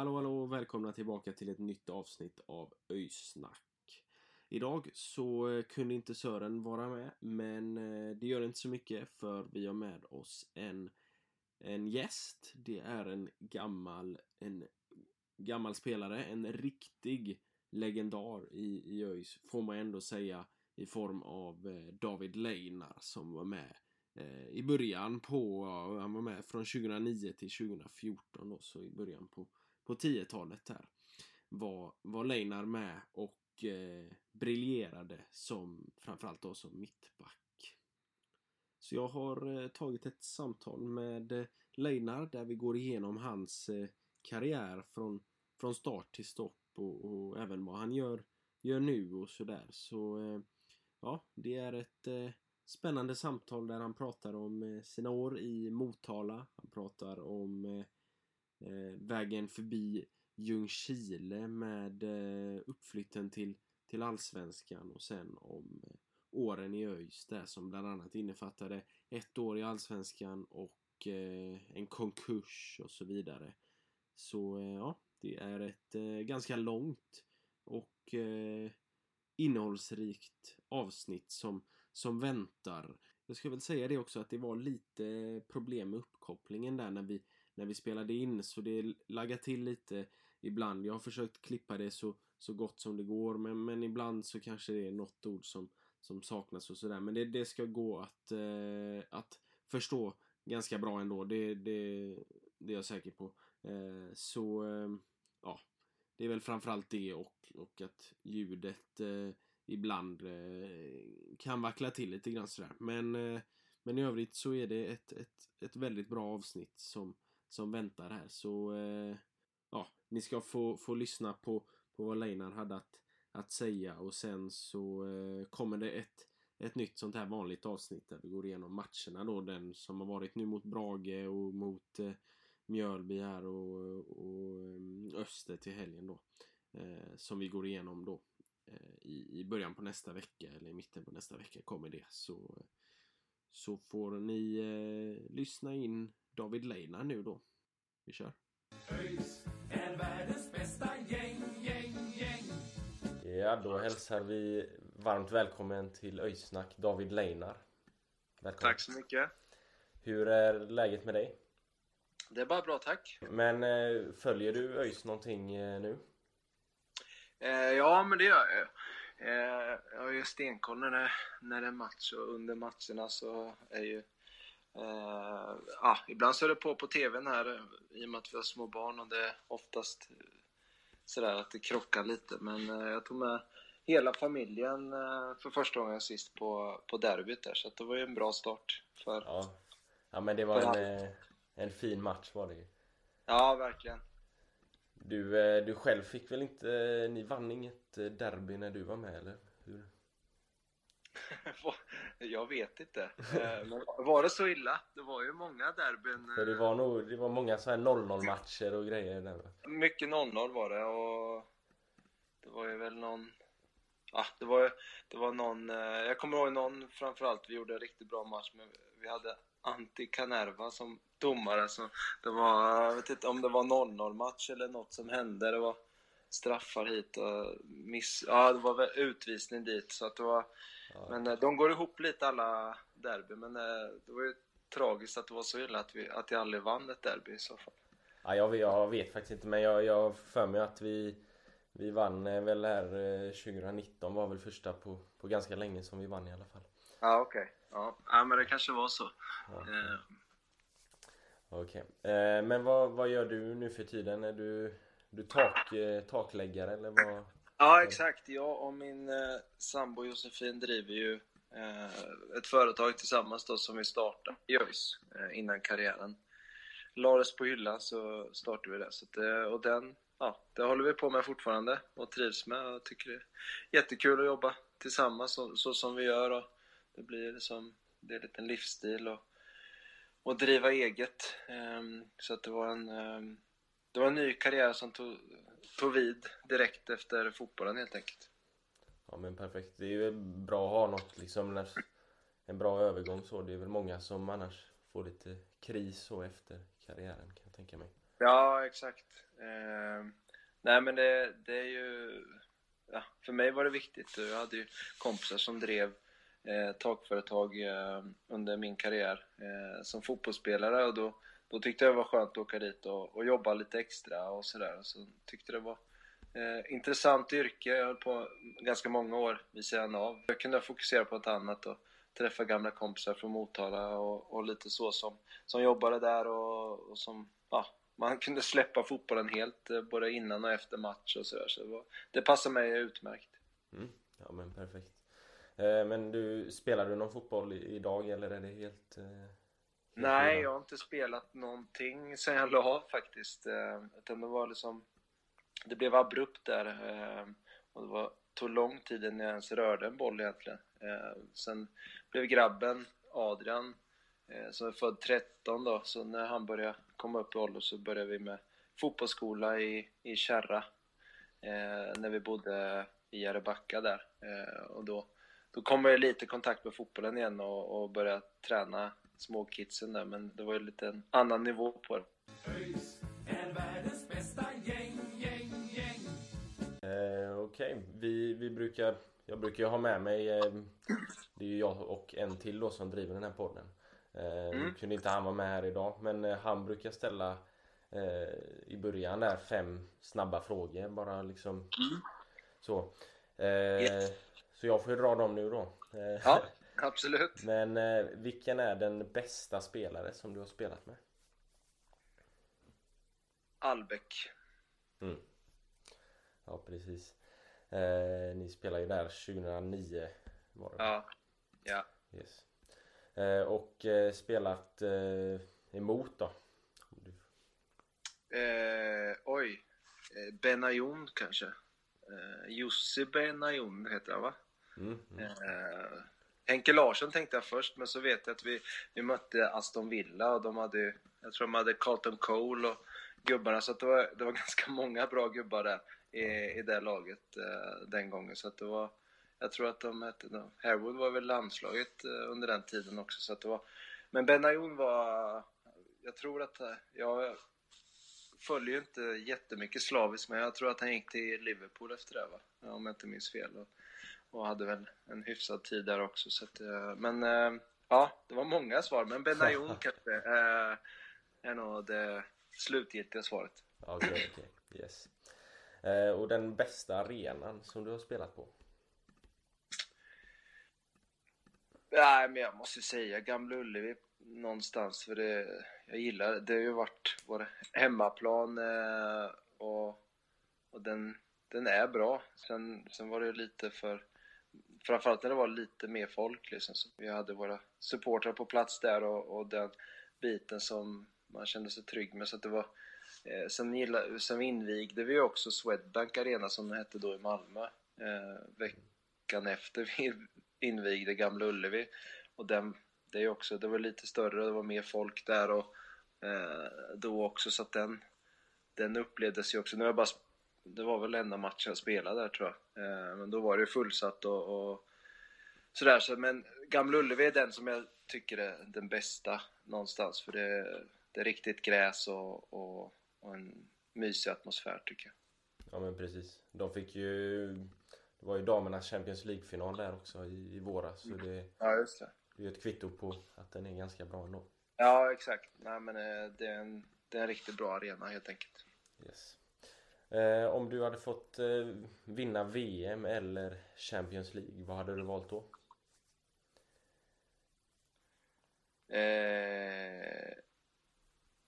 Hallå hallå och välkomna tillbaka till ett nytt avsnitt av Öysnack. Idag så eh, kunde inte Sören vara med men eh, det gör inte så mycket för vi har med oss en, en gäst. Det är en gammal, en gammal spelare, en riktig legendar i, i ÖIS får man ändå säga i form av eh, David Leinar som var med i början på, han var med från 2009 till 2014 då, så i början på, på 10-talet här var, var Leinar med och eh, briljerade som framförallt då som mittback. Så jag har eh, tagit ett samtal med eh, Leinar där vi går igenom hans eh, karriär från, från start till stopp och, och även vad han gör, gör nu och sådär. Så eh, ja, det är ett eh, spännande samtal där han pratar om eh, sina år i Motala. Han pratar om eh, Eh, vägen förbi Ljungskile med eh, uppflytten till, till Allsvenskan och sen om eh, åren i ÖIS där som bland annat innefattade ett år i Allsvenskan och eh, en konkurs och så vidare. Så eh, ja, det är ett eh, ganska långt och eh, innehållsrikt avsnitt som, som väntar. Jag ska väl säga det också att det var lite problem med uppkopplingen där när vi, när vi spelade in så det laggar till lite ibland. Jag har försökt klippa det så, så gott som det går men, men ibland så kanske det är något ord som, som saknas och sådär. Men det, det ska gå att, eh, att förstå ganska bra ändå. Det, det, det är jag säker på. Eh, så eh, ja, det är väl framförallt det och, och att ljudet eh, ibland eh, kan vackla till lite grann sådär. Men, eh, men i övrigt så är det ett, ett, ett väldigt bra avsnitt som, som väntar här. Så eh, ja, ni ska få, få lyssna på, på vad Leinar hade att, att säga och sen så eh, kommer det ett, ett nytt sånt här vanligt avsnitt där vi går igenom matcherna då. Den som har varit nu mot Brage och mot eh, Mjölby här och, och eh, Öster till helgen då. Eh, som vi går igenom då eh, i, i början på nästa vecka eller i mitten på nästa vecka kommer det. Så, så får ni eh, lyssna in David Leinar nu då. Vi kör. ÖIS är världens bästa gäng, gäng, gäng. Ja, då hälsar vi varmt välkommen till Öysnack David Leinar. Välkommen. Tack så mycket. Hur är läget med dig? Det är bara bra, tack. Men eh, följer du ÖIS någonting eh, nu? Eh, ja, men det gör jag ju. Jag har ju stenkoll när det, när det är match och under matcherna så är ju... Eh, ja, ibland så är det på på TVn här i och med att vi har små barn och det är oftast eh, sådär att det krockar lite. Men eh, jag tog med hela familjen eh, för första gången sist på, på derbyt där så att det var ju en bra start för... Ja. Ja, men det var en, eh, en fin match var det ju. Ja, verkligen. Du, eh, du själv fick väl inte, ni vann inget derby när du var med eller? Hur? Jag vet inte. Eh, Men var det så illa? Det var ju många derbyn. För det eh, var nog, det var många så här 0-0 matcher och grejer där? Mycket 0-0 var det och det var ju väl någon... Ja, det var det var någon... eh, Jag kommer ihåg någon framförallt, vi gjorde en riktigt bra match men vi hade Antti Kanerva som domare så det var, jag vet inte om det var 0-0 match eller något som hände. Det var straffar hit och miss... Ja, det var väl utvisning dit så att det var... Men eh, de går ihop lite alla derby men eh, det var ju tragiskt att det var så illa att vi, att jag aldrig vann ett derby i så fall. Ja, jag, jag vet faktiskt inte men jag, har för mig att vi Vi vann eh, väl här eh, 2019 var väl första på, på ganska länge som vi vann i alla fall. Ja, okej. Ja. ja, men det kanske var så. Ja. Eh, Okej. Eh, men vad, vad gör du nu för tiden? Är du, du tak, eh, takläggare eller vad? Ja, exakt. Jag och min eh, sambo Josefin driver ju eh, ett företag tillsammans då som vi startade i ÖIS eh, innan karriären lades på hyllan så startade vi det. Så att, eh, och den, ja, det håller vi på med fortfarande och trivs med och tycker det är jättekul att jobba tillsammans så, så som vi gör. Och det blir liksom, det är en liten livsstil och, och driva eget. Ehm, så att det var en, ehm, det var en ny karriär som tog, tog vid direkt efter fotbollen helt enkelt. Ja men perfekt. Det är ju bra att ha något liksom, när- en bra övergång så. Det är väl många som annars får lite kris så efter karriären kan jag tänka mig. Ja, exakt. Ehm, nej, men det, det är ju... Ja, för mig var det viktigt. Jag hade ju kompisar som drev eh, takföretag eh, under min karriär eh, som fotbollsspelare och då, då tyckte jag det var skönt att åka dit och, och jobba lite extra och sådär. Så tyckte det var eh, intressant yrke. Jag höll på ganska många år vid sidan av. Jag kunde fokusera på ett annat och träffa gamla kompisar från Motala och, och lite så som, som jobbade där och, och som, ja, man kunde släppa fotbollen helt eh, både innan och efter match och sådär. Så det, var, det passade mig utmärkt. Mm. Ja men perfekt. Eh, men du, spelar du någon fotboll idag eller är det helt... Eh, helt Nej, jag har inte spelat någonting sen jag la av faktiskt. Eh, utan det var liksom... Det blev abrupt där. Eh, och det var, tog lång tid innan jag ens rörde en boll egentligen. Eh, sen blev grabben, Adrian, som är född 13 då, så när han började komma upp i ålder så började vi med fotbollsskola i, i Kärra. När vi bodde i Järebacka där. Och då, då kom jag i lite kontakt med fotbollen igen och, och började träna småkidsen där, men det var ju lite en annan nivå på det. ÖIS är världens bästa gäng, gäng, gäng. Eh, Okej, vi, vi brukar... Jag brukar ju ha med mig... Eh, det är ju jag och en till då som driver den här podden. Eh, Mm. Kunde inte han vara med här idag, men eh, han brukar ställa eh, i början där fem snabba frågor bara liksom så. Eh, Yes. Så jag får ju dra dem nu då. Ja, absolut. Men eh, vilken är den bästa spelare som du har spelat med? Albeck. Mm. Ja, precis. Eh, ni spelade ju där 2009 var det. Ja. Ja. Yes. Eh, och eh, spelat eh, emot då? Du- Eh, oj. Eh, Benayoun kanske. Eh, Jussi Benayoun heter han va? Mm, mm. Henke Larsson tänkte jag först, men så vet jag att vi, vi mötte Aston Villa och de hade, jag tror de hade Carlton Cole och gubbarna, så att det, var, det var ganska många bra gubbar där i, i det laget eh, den gången. Så att det var, jag tror att de hette, no, Harewood var väl landslaget eh, under den tiden också. Så att det var, men Benayoun var, jag tror att, eh, jag följer ju inte jättemycket slaviskt, men jag tror att han gick till Liverpool efter det va? Om jag inte minns fel. Och, och hade väl en hyfsad tid där också. Så att, eh, men eh, ja, det var många svar. Men Benayoun kanske eh, är nog det slutgiltiga svaret. Okej, okej. Yes. Eh, och den bästa arenan som du har spelat på? Nej, men jag måste säga Gamla Ullevi någonstans. För det, jag gillar det. Det har ju varit vår hemmaplan och, och den, den är bra. Sen, sen var det lite för... Framförallt när det var lite mer folk liksom. Så vi hade våra supportrar på plats där och, och den biten som man kände sig trygg med. Så att det var... Eh, sen, gilla, sen invigde vi också Swedbank Arena som det hette då i Malmö. Eh, veckan efter vi invigde Gamla Ullevi. Och den, det, också, det var lite större, det var mer folk där och eh, då också så att den, den upplevdes ju också. Nu har jag bara, det var väl enda matchen jag spelade där tror jag. Eh, men då var det ju fullsatt och, och sådär. Så, men Gamla Ullevi är den som jag tycker är den bästa någonstans. För det, det är riktigt gräs och, och, och en mysig atmosfär tycker jag. Ja men precis. De fick ju... Det var ju damernas Champions League-final där också i, i våras. Så det, Ja, just det. det är ju ett kvitto på att den är ganska bra ändå. Ja, exakt. Nej, men eh, det är, en, det är en riktigt bra arena helt enkelt. Yes. Eh, om du hade fått eh, vinna VM eller Champions League, vad hade du valt då? Eh,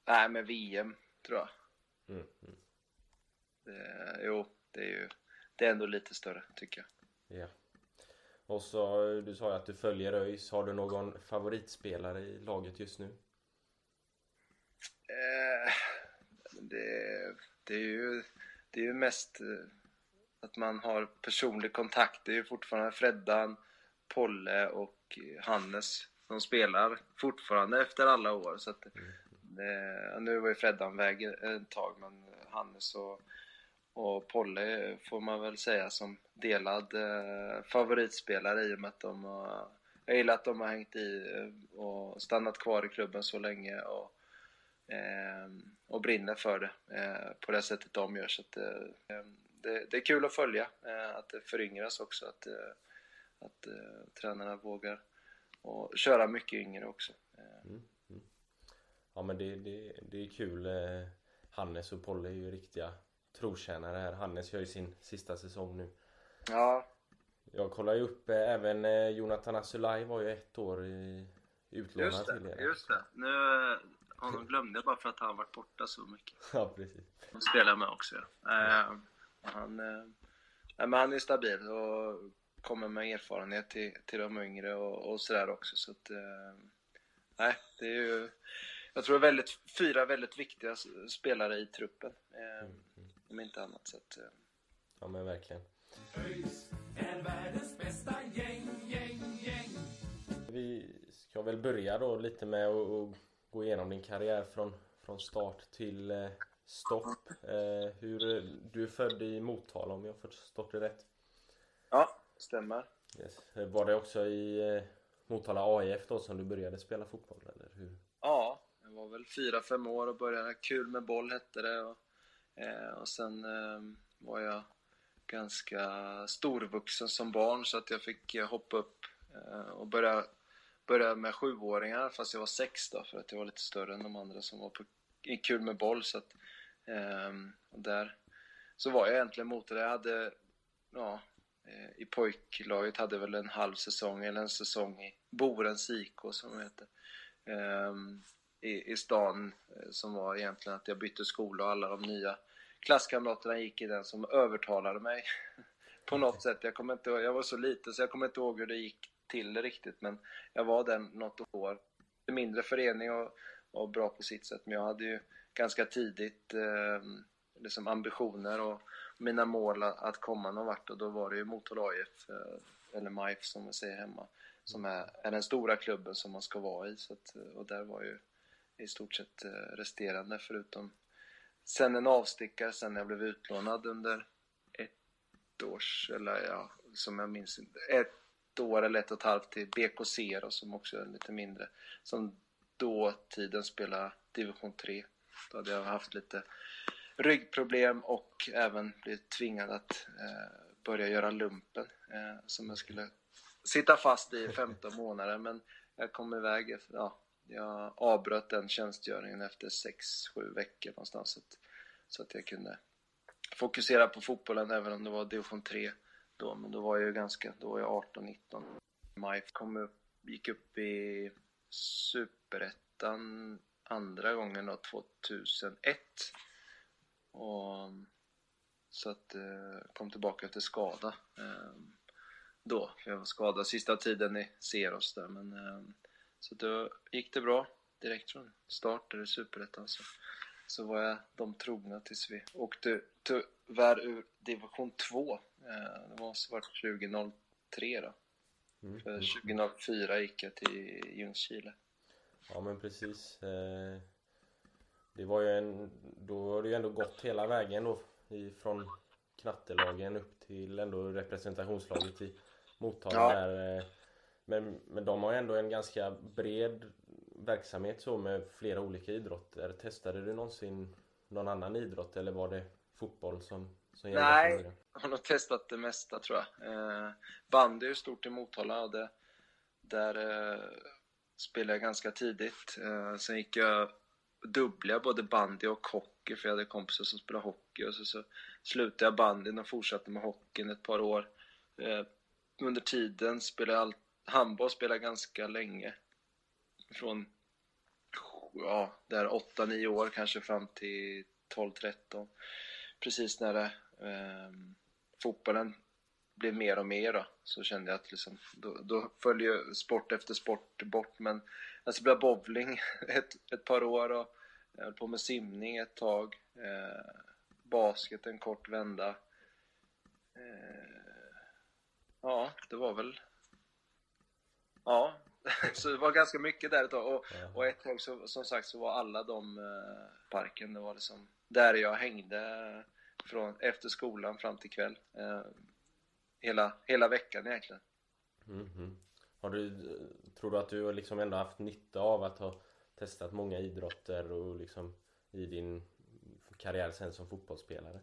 nej, men VM tror jag. Mm, mm. Det, jo, det är ju det är ändå lite större tycker jag. Ja. Och så, du sa ju att du följer ÖIS. Har du någon favoritspelare i laget just nu? Eh, det, det är ju det är ju mest eh, att man har personlig kontakt. Det är ju fortfarande Freddan, Polle och Hannes som spelar fortfarande efter alla år. Så att det, nu var ju Freddan väg ett tag, men Hannes och, och Polle får man väl säga som delad eh, favoritspelare i och med att de har jag gillar att de har hängt i eh, och stannat kvar i klubben så länge och, och brinner för det eh, på det sättet de gör. Så att, eh, det, det är kul att följa, eh, att det föryngras också, att, eh, att eh, tränarna vågar och köra mycket yngre också. Eh, Ja men det, det, det är kul. Hannes och Polle är ju riktiga trotjänare här. Hannes gör ju sin sista säsong nu. Ja, Jag kollar ju upp eh, även eh, Jonathan Asulaj var ju ett år i utlånad just till det. er. Just det. Nu, honom glömde jag bara för att han varit borta så mycket. Ja precis. Han spelar med också. Ja. Eh, han, eh, men han är stabil och kommer med erfarenhet till, till de yngre och, och sådär också. Så att, eh, nej, det är ju, jag tror det är väldigt, fyra väldigt viktiga spelare i truppen. Eh, om inte annat. Så att, eh, Ja men verkligen. Vi ska väl börja då lite med att gå igenom din karriär från, från start till eh, stopp. Eh, hur, du är född i Motala om jag förstått det rätt. ja, stämmer. Yes. Var det också i eh, Motala AIF då som du började spela fotboll eller hur? Ja, jag var väl fyra, fem år och började. Kul med boll hette det. Och, eh, och sen eh, var jag ganska storvuxen som barn så att jag fick eh, hoppa upp eh, och börja, börja med sjuåringar fast jag var sex då för att jag var lite större än de andra som var på i kul med boll. Så att, eh, där så var jag egentligen mot det. Jag hade, ja, eh, i pojklaget hade jag väl en halv säsong eller en säsong i Borens IK som det heter ehm, i, i stan eh, som var egentligen att jag bytte skola och alla de nya klasskamraterna gick i den som övertalade mig på något sätt. Jag, kommer inte, jag var så liten så jag kommer inte ihåg hur det gick till det riktigt men jag var där något år. En mindre förening och, och bra på sitt sätt men jag hade ju ganska tidigt eh, liksom ambitioner och mina mål att, komma någon vart och då var det ju Motala AIF eh, eller MIF som vi säger hemma som är, är den stora klubben som man ska vara i. Så att, eh, och där var ju i stort sett eh, resterande förutom sen en avstickare sen när jag blev utlånad under ett års, eller ja, som jag minns inte, ett år eller ett och ett halvt till BK Zero som också är lite mindre. Som då tiden spelade division 3. Då hade jag haft lite ryggproblem och även blivit tvingad att eh, börja göra lumpen eh, som jag skulle sitta fast i 15 månader men jag kom iväg, efter- ja, jag avbröt den tjänstgöringen efter 6-7 veckor någonstans så att, så att jag kunde fokusera på fotbollen även om det var division 3 då, men då var jag ju ganska, då var jag 18-19. Maj kom upp, gick upp i superettan andra gången då, 2001. Och, så att eh, kom tillbaka efter skada eh, då. För jag var skadad sista tiden i Seros där. Men, eh, så då gick det bra direkt från start i Superettan. Så, så var jag de trogna tills vi åkte tyvärr ur division 2. Eh, det måste ha varit 2003 då. Mm. För 2004 gick jag till Ljungskile. Ja men precis. Eh, Det var ju en, då har det ju ändå gått hela vägen då ifrån knattelagen upp till ändå representationslaget i Motala Ja. där. eh, Men, men de har ju ändå en ganska bred verksamhet så med flera olika idrotter. Testade du någonsin någon annan idrott eller var det fotboll som, Nej. Jag har nog testat det mesta tror jag. Eh, bandy är stort i Motala och det, där eh, spelade jag ganska tidigt. Eh, sen gick jag dubbla både bandy och hockey för jag hade kompisar som spelade hockey och så, så slutade jag bandyn och fortsatte med hockeyn ett par år. Eh, under tiden spelade jag all, handboll spelade ganska länge. Från ja, där 8-9 år kanske fram till 12-13. Precis när det, eh, fotbollen blev mer och mer då, så kände jag att liksom, då, då följer sport efter sport bort. Men jag spelade bowling ett, ett par år och jag höll på med simning ett tag. Eh, basket en kort vända. Eh, ja, det var väl... Ja, så det var ganska mycket där ett tag. Och, och ett tag så, som sagt så var alla de eh, parken, det var liksom där jag hängde från efter skolan fram till kväll. Eh, hela, hela veckan egentligen. Mhm. Har du, tror du att du liksom ändå haft nytta av att ha testat många idrotter och liksom i din karriär sen som fotbollsspelare?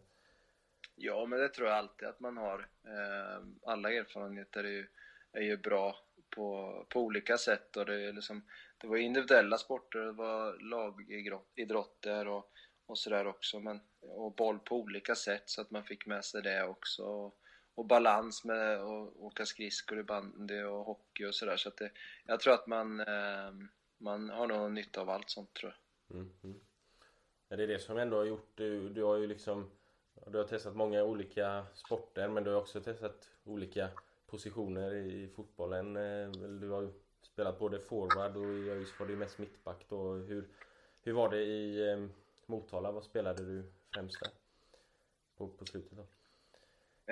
Ja, men det tror jag alltid att man har. Eh, alla erfarenheter är ju, är ju bra på, på olika sätt och det, är liksom, det var individuella sporter, det var lagidrotter och, och sådär också. Men, och boll på olika sätt så att man fick med sig det också. Och, och balans med att åka skridskor i bandy och hockey och sådär. Så att det, jag tror att man, eh, man har nog nytta av allt sånt tror jag. Mm, mm. Ja, det är det som ändå har gjort, du, du har ju liksom Du har testat många olika sporter men du har också testat olika positioner i fotbollen. Eh, du har ju spelat både forward och i ÖIS var du mest mittback då. Hur, hur var det i eh, Motala? Vad spelade du främst där? På, på slutet då?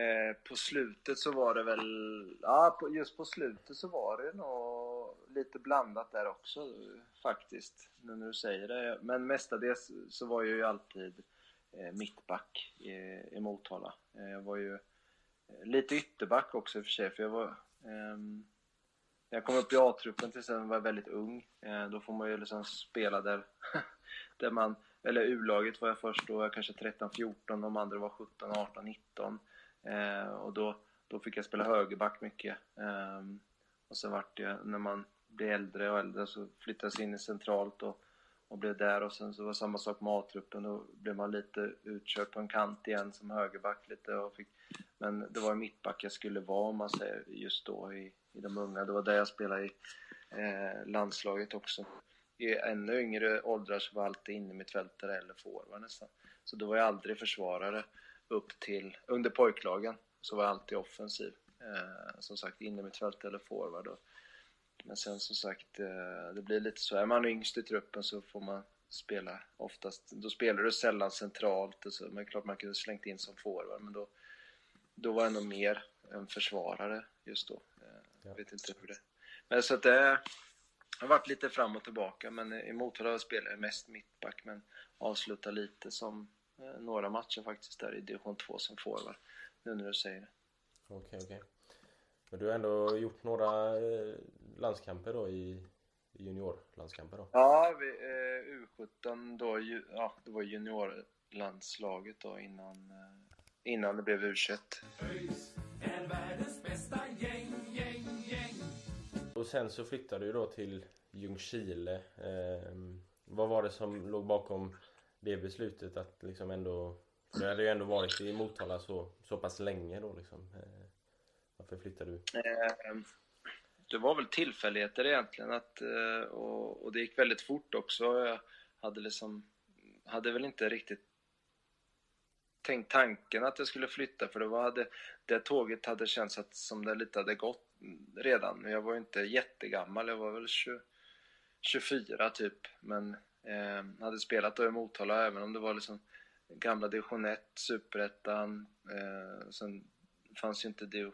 Eh, på slutet så var det väl, ja på, just på slutet så var det nog lite blandat där också faktiskt, nu när du säger det. Men mestadels så var jag ju alltid eh, mittback i, i Motala. Eh, jag var ju eh, lite ytterback också i och för sig, för jag var ehm, när jag kom upp i A-truppen till exempel var jag väldigt ung. Eh, då får man ju liksom spela där, där man, eller U-laget var jag först då, jag kanske 13-14, de andra var 17, 18, 19. Eh, och då, då fick jag spela högerback mycket. Eh, och sen vart det, när man blev äldre och äldre så flyttades jag in i centralt och, och blev där och sen så var det samma sak med A-truppen. Då blev man lite utkörd på en kant igen som högerback lite och fick, men det var mittback jag skulle vara om man säger just då i, i de unga. Det var där jag spelade i eh, landslaget också. I ännu yngre åldrar så var jag alltid inne mittfältare eller forward nästan. Så då var jag aldrig försvarare upp till, under pojklagen så var jag alltid offensiv. Eh, som sagt inne mittfältare eller forward. Och, men sen som sagt, eh, det blir lite så. Är man yngst i truppen så får man spela oftast, då spelar du sällan centralt och så, men klart man kunde slängt in som forward men då, då var jag nog mer en försvarare just då. Eh, Jag vet inte hur det... Men så att det har varit lite fram och tillbaka men i Motala spelar jag mest mittback men avslutar lite som eh, några matcher faktiskt där i division 2 som forward. Nu när du säger det. Okej, okej. Men du har ändå gjort några eh, landskamper då i i juniorlandskamper då? Ja, vi, eh, U17 då, ju, ja, det var juniorlandslaget då innan, eh, innan det blev U21. Sen så flyttade du då till Ljungskile. Eh, vad var det som låg bakom det beslutet att liksom ändå... Du hade ju ändå varit i Motala så, så pass länge då liksom. Eh, varför flyttade du? Ehm, det var väl tillfälligheter egentligen att, eh, och, och det gick väldigt fort också. Jag hade liksom, hade väl inte riktigt tänkt tanken att jag skulle flytta för det, var, hade, det tåget hade känts att, som det lite hade gått redan. Jag var ju inte jättegammal, jag var väl 20, 24 typ. Men eh, hade spelat då i Motala även om det var liksom gamla division 1, superettan. Eh, sen fanns ju inte div,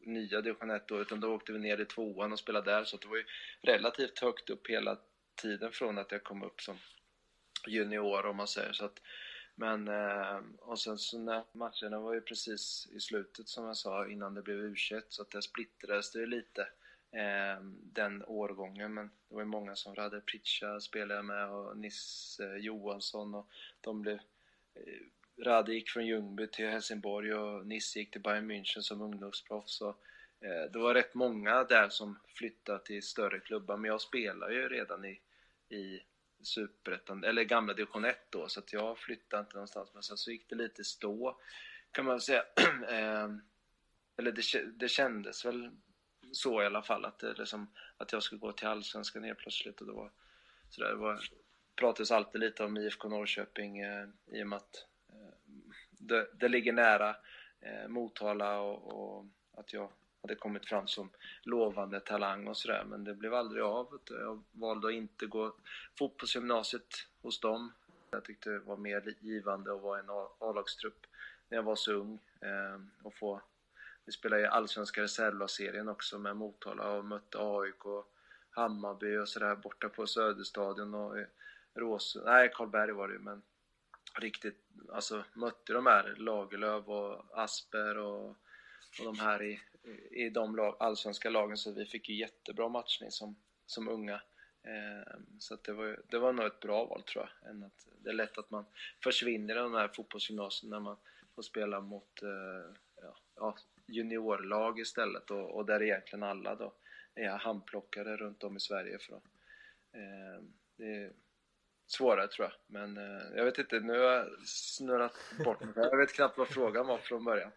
nya division 1 då utan då åkte vi ner i tvåan och spelade där så det var ju relativt högt upp hela tiden från att jag kom upp som junior om man säger så att men eh, och sen så när matcherna var ju precis i slutet som jag sa innan det blev U21 så att det splittrades det lite eh, den årgången men det var ju många som hade Pritcha spelade jag med och Nisse eh, Johansson och de blev Rade gick från Ljungby till Helsingborg och Nisse gick till Bayern München som ungdomsproffs. och eh, det var rätt många där som flyttade till större klubbar, men jag spelar ju redan i, i superettan, eller gamla division 1 då, så att jag flyttade inte någonstans. Men sen så gick det lite stå, kan man väl säga. Eh, eller det, det kändes väl så i alla fall, att, det liksom, att jag skulle gå till Allsvenskan helt plötsligt. Och det var, så det var, pratades alltid lite om IFK Norrköping eh, i och med att eh, det, det, ligger nära eh, Motala och, och, att jag hade kommit fram som lovande talang och sådär men det blev aldrig av. Jag valde att inte gå fotbollsgymnasiet hos dem. Jag tyckte det var mer givande att vara i en A-lagstrupp när jag var så ung ehm, och få vi spelade i allsvenska reservlagsserien också med Motala och mötte AIK och Hammarby och sådär borta på Söderstadion och Rås... Nej, Karlberg var det ju men riktigt, alltså mötte de här Lagerlöf och Asper och, och de här i, i de lag, allsvenska lagen så vi fick ju jättebra matchning som, som unga. Eh, så att det, var, det var nog ett bra val tror jag. Än att, det är lätt att man försvinner i de här fotbollsgymnasierna när man får spela mot eh, ja, ja, juniorlag istället och, och där egentligen alla då är handplockade runt om i Sverige. För eh, det är svårare tror jag, men eh, jag vet inte, nu har jag snurrat bort mig. Jag vet knappt vad frågan var från början.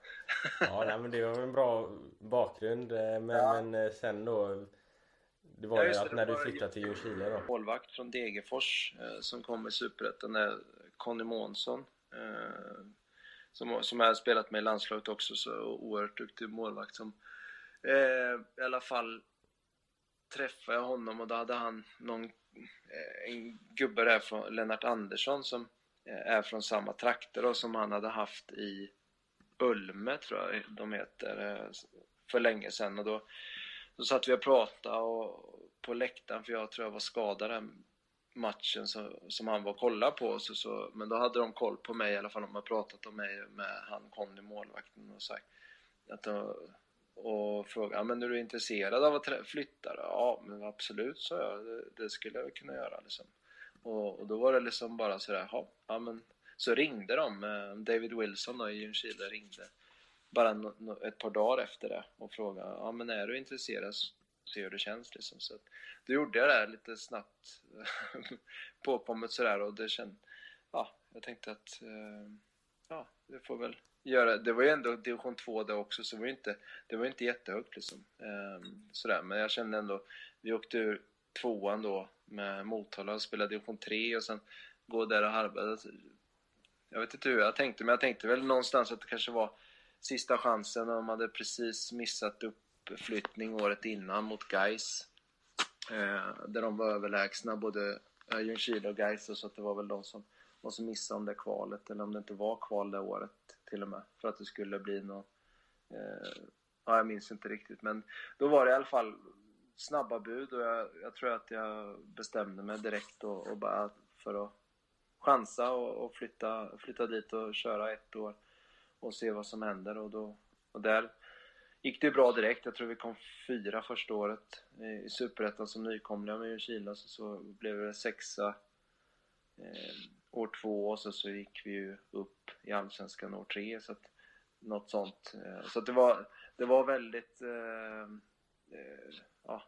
ja, nej, men det var en bra bakgrund, eh, men, ja. men eh, sen då det var ja, ju att när du flyttade till Ljungskile då? Målvakt från Degerfors eh, som kom i Superettan, Conny Månsson. Eh, som, som har spelat med i landslaget också, så oerhört duktig målvakt som eh, i alla fall träffade jag honom och då hade han någon, Eh, en gubbe där från Lennart Andersson som eh, är från samma trakter och som han hade haft i Ulme tror jag de heter eh, för länge sedan och då, då satt vi och pratade och på läktaren för jag tror jag var skadad den matchen som, som han var och kollade på. Så, så, men då hade de koll på mig i alla fall. De har pratat om mig med han Conny, målvakten, och sagt att de, och frågade men är du intresserad av att flytta? Ja, men absolut, sa jag. Det, det skulle jag kunna göra. Liksom. Och, och, då var det liksom bara sådär, ja, men så ringde de. Eh, David Wilson då, i Ljungskile ringde bara no, no, ett par dagar efter det och frågade, ja men är du intresserad? se hur det känns liksom. Så då gjorde jag det lite snabbt påkommet sådär och det känd, ja, jag tänkte att, eh, ja, det får väl göra. Det var ju ändå division 2 det också så det var ju inte, det var inte jättehögt liksom. Ehm, sådär, men jag kände ändå, vi åkte ur tvåan då med Motala och spelade division 3 och sen gå där och harva. Alltså, jag vet inte hur jag tänkte, men jag tänkte väl någonstans att det kanske var sista chansen och de hade precis missat uppflyttning året innan mot Gais eh, Där de var överlägsna, både eh, Ljungskile och Gais så att det var väl de som, de som missade om det kvalet, eller om det inte var kval det året till och med, för att det skulle bli något... Eh, ja, jag minns inte riktigt, men då var det i alla fall snabba bud och jag, jag tror att jag bestämde mig direkt och, och bara för att chansa och, och, flytta, flytta dit och köra ett år och se vad som händer och då och där gick det ju bra direkt. Jag tror vi kom fyra första året i Superettan som nykomlingar med Ljungskile. Så, så blev det sexa eh, år två och så, så gick vi ju upp i Allsvenskan år tre. Så att, något sånt. Eh, så att det, var, det var väldigt eh, eh ja,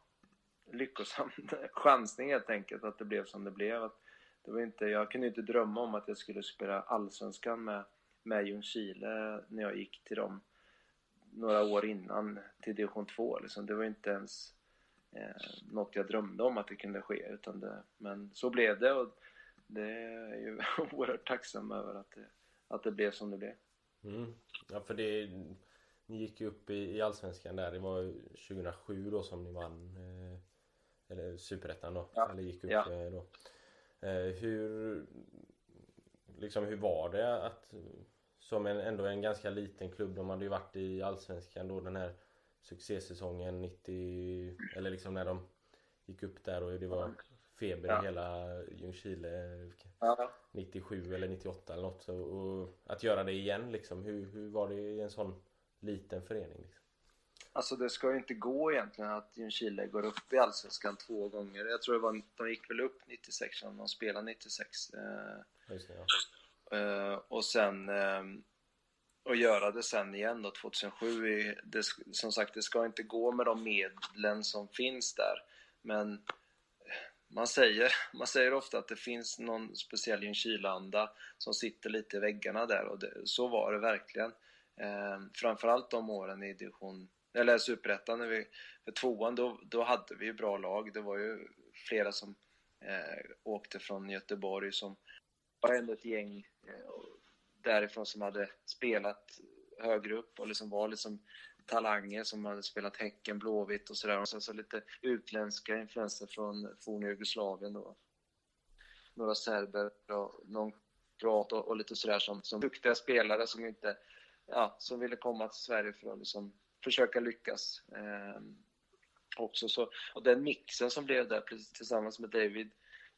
lyckosam chansning helt enkelt att det blev som det blev. Att det var inte, jag kunde inte drömma om att jag skulle spela Allsvenskan med, med Ljungskile när jag gick till dem några år innan till division 2. Liksom. Det var inte ens eh, något jag drömde om att det kunde ske. Utan det, men så blev det och det är ju oerhört tacksam över att det, att det blev som det blev. Mm. Ja, för det, ni gick ju upp i, i Allsvenskan där. Det var 2007 då som ni vann eh, eller Superettan då. Ja. Eller gick upp ja. Eh, då. Eh, hur, liksom, hur var det att som en, ändå en ganska liten klubb. De hade ju varit i Allsvenskan då den här succésäsongen 90 eller liksom när de gick upp där och det var feber ja. i hela Ljungskile ja. 97 eller 98 eller något. Så, och att göra det igen liksom. Hur, hur var det i en sån liten förening? Liksom? Alltså det ska ju inte gå egentligen att Ljungskile går upp i Allsvenskan två gånger. Jag tror det var, de gick väl upp 96 när de spelade 96. Eh, Just det, ja. Uh, och sen um, och göra det sen igen då 2007. Det, som sagt, det ska inte gå med de medlen som finns där. Men man säger, man säger ofta att det finns någon speciell Ljungskileanda som sitter lite i väggarna där och det, så var det verkligen. Eh, framförallt de åren i division, eller superettan, när vi, för tvåan då, då hade vi ju bra lag. Det var ju flera som eh, åkte från Göteborg som var ändå ett gäng eh, därifrån som hade spelat högre upp och liksom var liksom talanger som hade spelat Häcken, Blåvitt och sådär. Och sen så lite utländska influenser från forna Jugoslavien då. Några serber och någon kroat och, och lite sådär som, som duktiga spelare som inte, ja, som ville komma till Sverige för att liksom försöka lyckas. Eh, också så, och den mixen som blev där tillsammans med David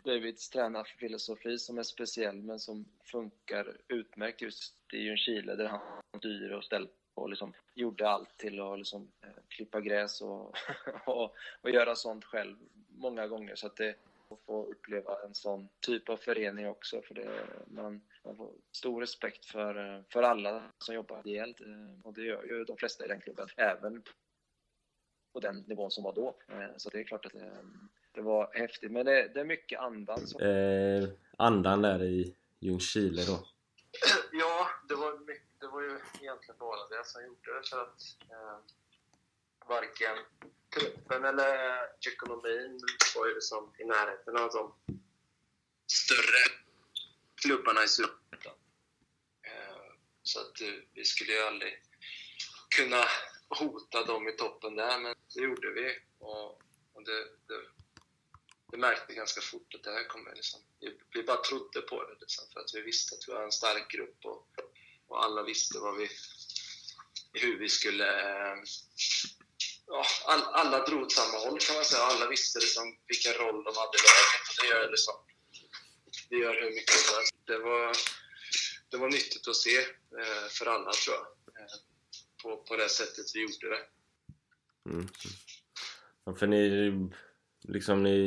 Davids tränarfilosofi som är speciell men som funkar utmärkt just i Ljungskile där han styr och ställer och liksom gjorde allt till att liksom, eh, klippa gräs och, och, och, göra sånt själv många gånger. Så att det att få uppleva en sån typ av förening också. För det, man, man får stor respekt för, eh, för alla som jobbar ideellt eh, och det gör ju de flesta i den klubben, även på den nivån som var då. Så det är klart att det, det var häftigt. Men det, det är mycket andan. Som... Eh, andan där i Ljungskile då? Ja, det var mycket var ju egentligen bara det som gjorde det för att eh, varken truppen eller ekonomin var ju liksom i närheten av de större klubbarna i Superettan. Eh, så att eh, vi skulle ju aldrig kunna hota dem i toppen där, men det gjorde vi. Och, och det, det, det märkte ganska fort att det här kommer liksom... Vi, vi bara trodde på det liksom, för att vi visste att vi var en stark grupp och och alla visste vad vi, hur vi skulle... Eh, ja, all, alla drog åt samma håll kan man säga. Alla visste liksom vilken roll de hade i laget. Det gör, liksom, det gör hur mycket som helst. Det var, det var nyttigt att se eh, för alla, tror jag. Eh, på, på det sättet vi gjorde det. Mm. Ja, för ni, liksom ni,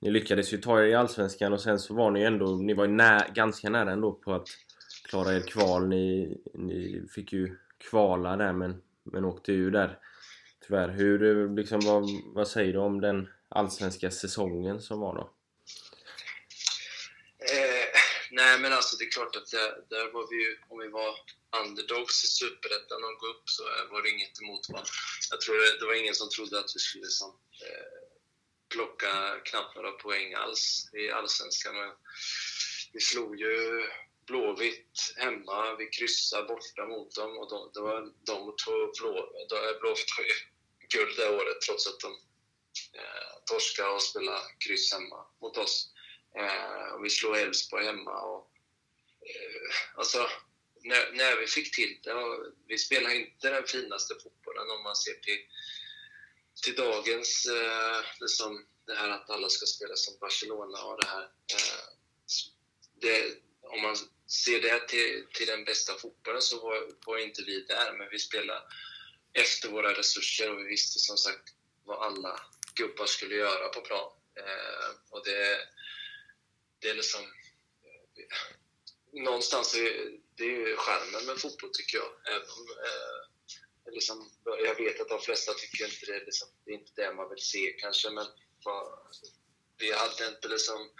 ni lyckades ju ta er i Allsvenskan och sen så var ni ändå, ni var ju nä, ganska nära ändå på att klara er kval. Ni, ni fick ju kvala där men, men åkte ju där tyvärr. Hur, liksom, vad, vad säger du om den allsvenska säsongen som var då? Eh, nej men alltså det är klart att det, där var vi ju, om vi var underdogs i Superettan och gå upp så eh, var det inget emot. Va? Jag tror det, det var ingen som trodde att vi skulle liksom, eh, plocka knappt några poäng alls i Allsvenskan. Men vi slog ju Blåvitt hemma, vi kryssade borta mot dem och de, det var de två blå, Blåvitt var ju guld det året trots att de eh, torskade och spelade kryss hemma mot oss. Eh, och vi slog Elfsborg hemma. Och, eh, alltså, när, när, vi fick till det, vi spelade inte den finaste fotbollen om man ser till, till dagens, eh, liksom, det här att alla ska spela som Barcelona och det här. Eh, det, om man ser det till, till den bästa fotbollen så var, var inte vi där, men vi spelade efter våra resurser och vi visste som sagt vad alla gubbar skulle göra på plan. Eh, och det, det är liksom... Eh, någonstans är det är skärmen med fotboll tycker jag. Även, eh, liksom, jag vet att de flesta tycker inte det, liksom, det är inte det man vill se kanske, men för, vi hade inte liksom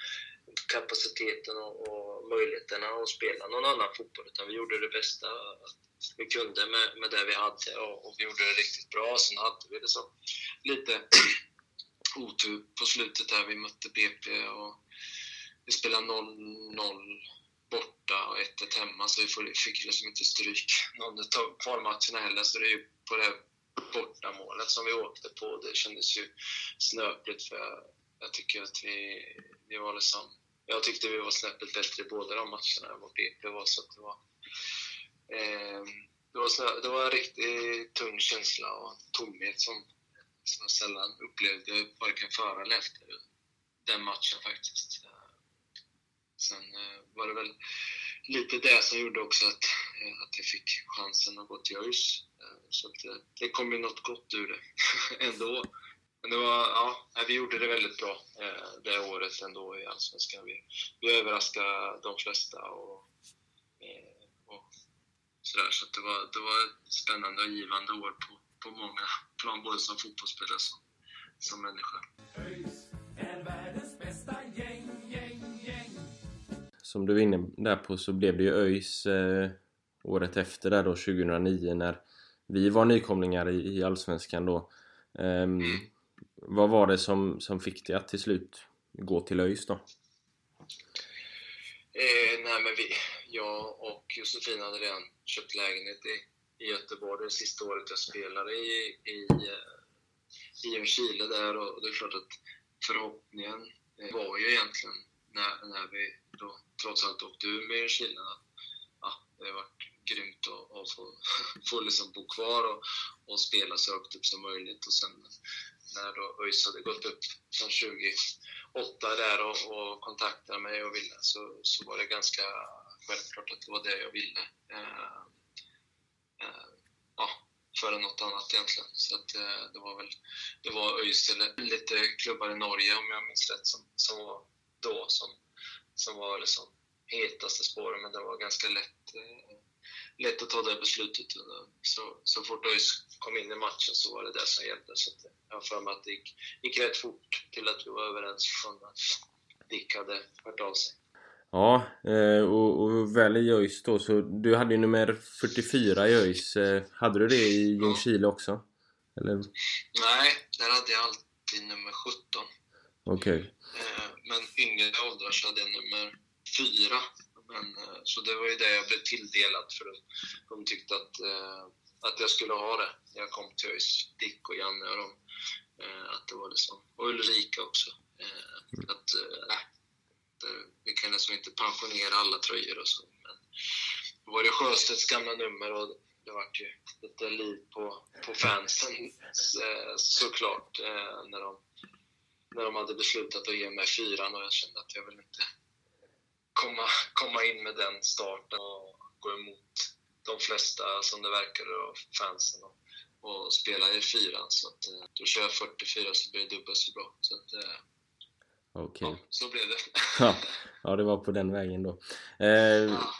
kapaciteten och, och möjligheterna att spela någon annan fotboll, utan vi gjorde det bästa vi kunde med, med det vi hade och, och vi gjorde det riktigt bra. Sen hade vi liksom lite otur på slutet där. Vi mötte BP och vi spelade 0-0 borta och 1-1 hemma, så vi fick liksom inte stryk någon av kvalmatcherna heller. Så det är ju på det bortamålet som vi åkte på. Det kändes ju snöpligt för jag, jag tycker att vi, vi var liksom jag tyckte vi var snäppet bättre i båda de matcherna än vad BP var. Så det var, eh, det, var så, det var en riktigt tung känsla och tomhet som, som jag sällan upplevde varken före eller efter den matchen faktiskt. Sen eh, var det väl lite det som gjorde också att, eh, att jag fick chansen att gå till ÖIS. Eh, så att det, det kom ju något gott ur det ändå. Men det var, ja, vi gjorde det väldigt bra eh, det året ändå i Allsvenskan. Vi, vi överraskade de flesta och, eh, och sådär. Så det var, det var ett spännande och givande år på, på många plan, både som fotbollsspelare och som, som människa. Som du var inne där på så blev det ju ÖIS eh, året efter där då 2009 när vi var nykomlingar i, i Allsvenskan då. Ehm, vad var det som, som fick dig att till slut gå till ÖIS då? Eh, nej, men vi, jag och Josefin hade redan köpt lägenhet i, i Göteborg det sista året jag spelade i, i, eh, i Ljungskile där och det är klart att förhoppningen eh, var ju egentligen när, när vi då trots allt åkte ur med Ljungskile att ja, det har varit grymt att, att få, få liksom bo kvar och, och spela så högt upp som möjligt och sen när då ÖIS hade gått upp från 28 där och, och kontaktade mig och ville så, så var det ganska självklart att det var det jag ville. Eh, eh, ja, före något annat egentligen. Så att, eh, det var väl det var ÖIS eller lite klubbar i Norge om jag minns rätt som, som var då som, som var liksom hetaste spåren men det var ganska lätt eh, lätt att ta det beslutet. Så, så fort ÖIS kom in i matchen så var det det som gällde. Så att jag har för mig att det gick, gick rätt fort till att vi var överens från att Dick hade hört av sig. Ja, eh, och, och väl i ÖIS då så du hade ju nummer 44 i ÖIS. Eh, hade du det i Ljungskile också? Eller? Nej, där hade jag alltid nummer 17. Okej. Eh, Men yngre åldrar så hade jag nummer 4. Men, eh, så det var ju det jag blev tilldelad för de, de tyckte att, eh, att jag skulle ha det jag kom till ÖIS. Dick och Janne och de. eh, Att det var liksom, och Ulrika också. Eh, Att, äh, vi kan liksom inte pensionera alla tröjor och så. Men då var det Sjöstedts gamla nummer och det vart ju lite liv på, på fansen såklart när de, när de hade beslutat att ge mig fyran och jag kände att jag vill inte komma, komma in med den starten och gå emot de flesta som det verkade av fansen och, och spela i fyran. Så att, eh, då kör jag 44 så blir det dubbelt så bra. Så att, eh, Okej. ja, så blev det. Ja, ja, det var på den vägen då. Eh, Ja.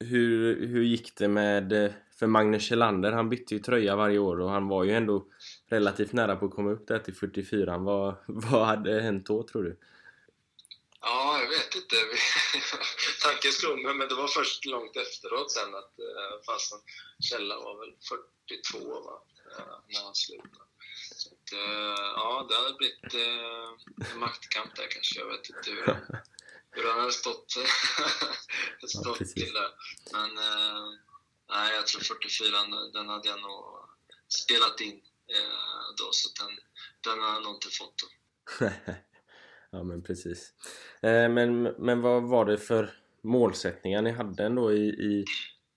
hur, hur gick det med... eh, För Magnus Kjellander, han bytte ju tröja varje år och han var ju ändå relativt nära på att komma upp där till 44 vad, vad hade hänt då tror du? Ja, jag vet inte. Tanken slog mig, men det var först långt efteråt sen att eh, fasen Källa var väl 42 va? Eh, när han slutade. Så att, eh, ja, det hade blivit en maktkamp där kanske. Jag vet inte hur, hur han hade stått, stått precis. till där. Men nej, jag tror 44 den hade jag nog spelat in då, så den, den har jag nog inte fått. Då. ja men precis. Eh, men, men vad var det för målsättningar ni hade ändå i... i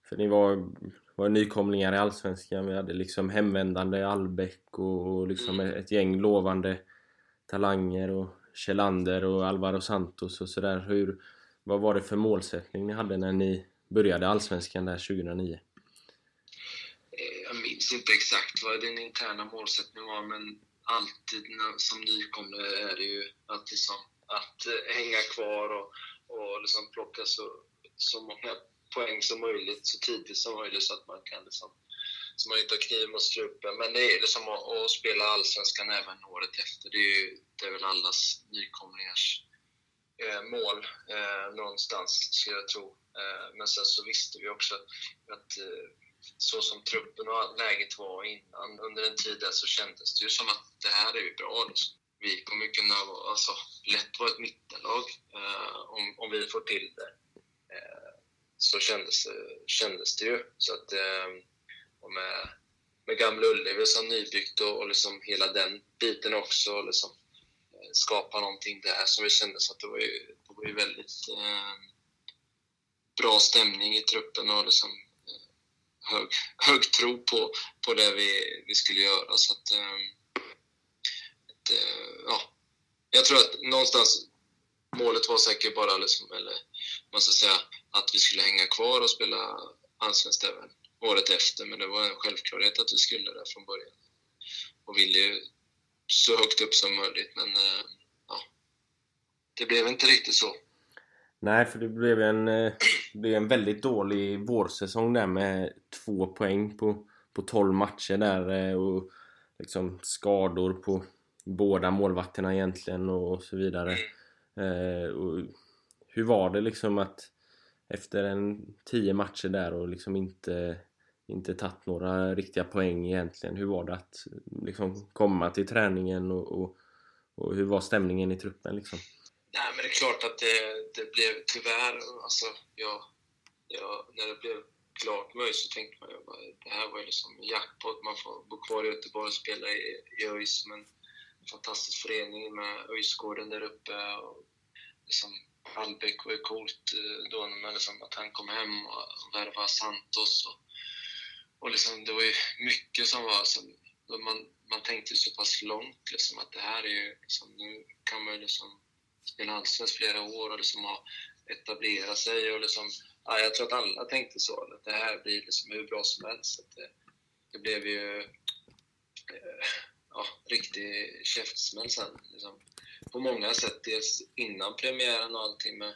för ni var, var nykomlingar i Allsvenskan, vi hade liksom hemvändande Albeck och, och liksom ett gäng lovande talanger och Kjellander och Alvaro Santos och sådär. Hur, vad var det för målsättning ni hade när ni började Allsvenskan där 2009? Eh, Jag minns inte exakt vad din interna målsättning var, men alltid när, som nykomling är det ju att, liksom, att eh, hänga kvar och, och liksom plocka så, så många poäng som möjligt så tidigt som möjligt så att man kan liksom, så man inte har kniven mot strupen. Men det är liksom att, att spela allsvenskan även året efter. Det är, ju, det är väl allas nykomlingars eh, mål eh, någonstans, skulle jag tro. Eh, men sen så visste vi också att eh, så som truppen och läget var innan, under en tid där så kändes det ju som att det här är ju bra. Liksom. Vi kommer ju kunna vara, alltså, lätt vara ett mittenlag eh, om, om vi får till det. Eh, så kändes, det- kändes det ju. Så att, eh, och med, med Gamla Ullevi som nybyggt och, och liksom hela den biten också. Och liksom, eh, skapa någonting där som vi kände så att det var ju, det var ju väldigt eh, bra stämning i truppen och liksom hög, hög tro på, på det vi, vi skulle göra. Så att, ehm, ett, eh, ja, jag tror att någonstans målet var säkert bara, liksom, eller man ska säga, att vi skulle hänga kvar och spela allsvenskt även året efter. Men det var en självklarhet att vi skulle det från början. Och ville ju så högt upp som möjligt, men eh, ja, det blev inte riktigt så. Nej, för det blev en, eh, det blev en väldigt dålig vårsäsong där med två poäng på, på 12 matcher där eh, och liksom skador på båda målvakterna egentligen och, så vidare. Eh, och hur var det liksom att efter en tio matcher där och liksom inte inte tagit några riktiga poäng egentligen. Hur var det att liksom komma till träningen och, och, och hur var stämningen i truppen liksom? Nej, men det är klart att det, det blev tyvärr, alltså, jag, jag, när det blev klart med ÖIS så tänkte man ju det här var ju liksom jackpot, man får bo kvar i Göteborg och spela i, i ÖIS som en fantastisk förening med ÖIS-gården där uppe. Och liksom, Hallbäck var ju coolt eh, då, men liksom att han kom hem och värvade Santos. Och, och liksom, det var ju mycket som var... Som, man, man tänkte så pass långt liksom, att det här är ju... Liksom, nu kan man ju liksom spela allsvenskt flera år och liksom har etablerat sig. Och liksom, ja, jag tror att alla tänkte så, att det här blir liksom hur bra som helst. Att det, det blev ju eh, ja, riktig käftsmäll sen. Liksom. På många sätt, dels innan premiären och allting med